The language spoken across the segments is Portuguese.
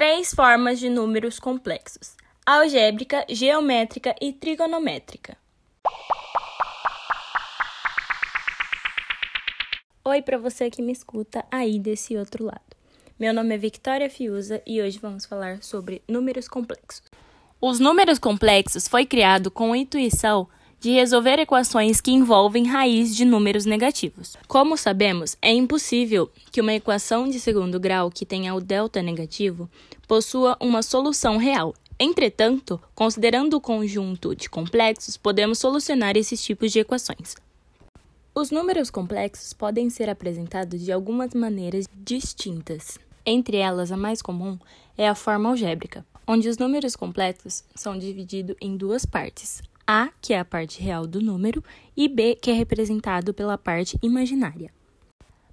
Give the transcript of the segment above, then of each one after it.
três formas de números complexos: algébrica, geométrica e trigonométrica. Oi para você que me escuta aí desse outro lado. Meu nome é Victoria Fiuza e hoje vamos falar sobre números complexos. Os números complexos foi criado com intuição de resolver equações que envolvem raiz de números negativos. Como sabemos, é impossível que uma equação de segundo grau que tenha o delta negativo possua uma solução real. Entretanto, considerando o conjunto de complexos, podemos solucionar esses tipos de equações. Os números complexos podem ser apresentados de algumas maneiras distintas. Entre elas, a mais comum é a forma algébrica, onde os números complexos são divididos em duas partes: A, que é a parte real do número, e B, que é representado pela parte imaginária.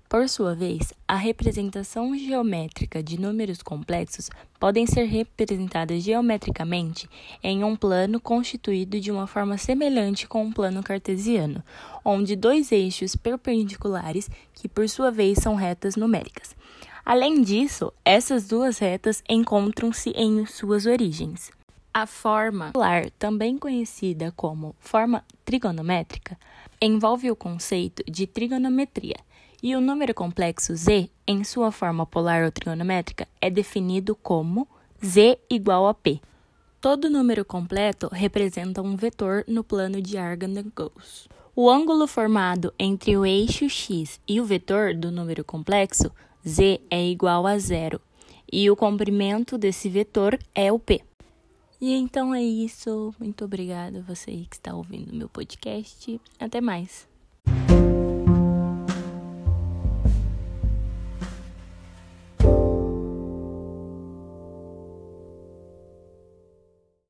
Por sua vez, a representação geométrica de números complexos podem ser representadas geometricamente em um plano constituído de uma forma semelhante com um plano cartesiano, onde dois eixos perpendiculares, que por sua vez são retas numéricas. Além disso, essas duas retas encontram-se em suas origens. A forma polar, também conhecida como forma trigonométrica, envolve o conceito de trigonometria e o número complexo z, em sua forma polar ou trigonométrica, é definido como z igual a p. Todo número completo representa um vetor no plano de Argand-Gauss. O ângulo formado entre o eixo x e o vetor do número complexo, z, é igual a zero, e o comprimento desse vetor é o p. E então é isso. Muito obrigada você que está ouvindo meu podcast. Até mais.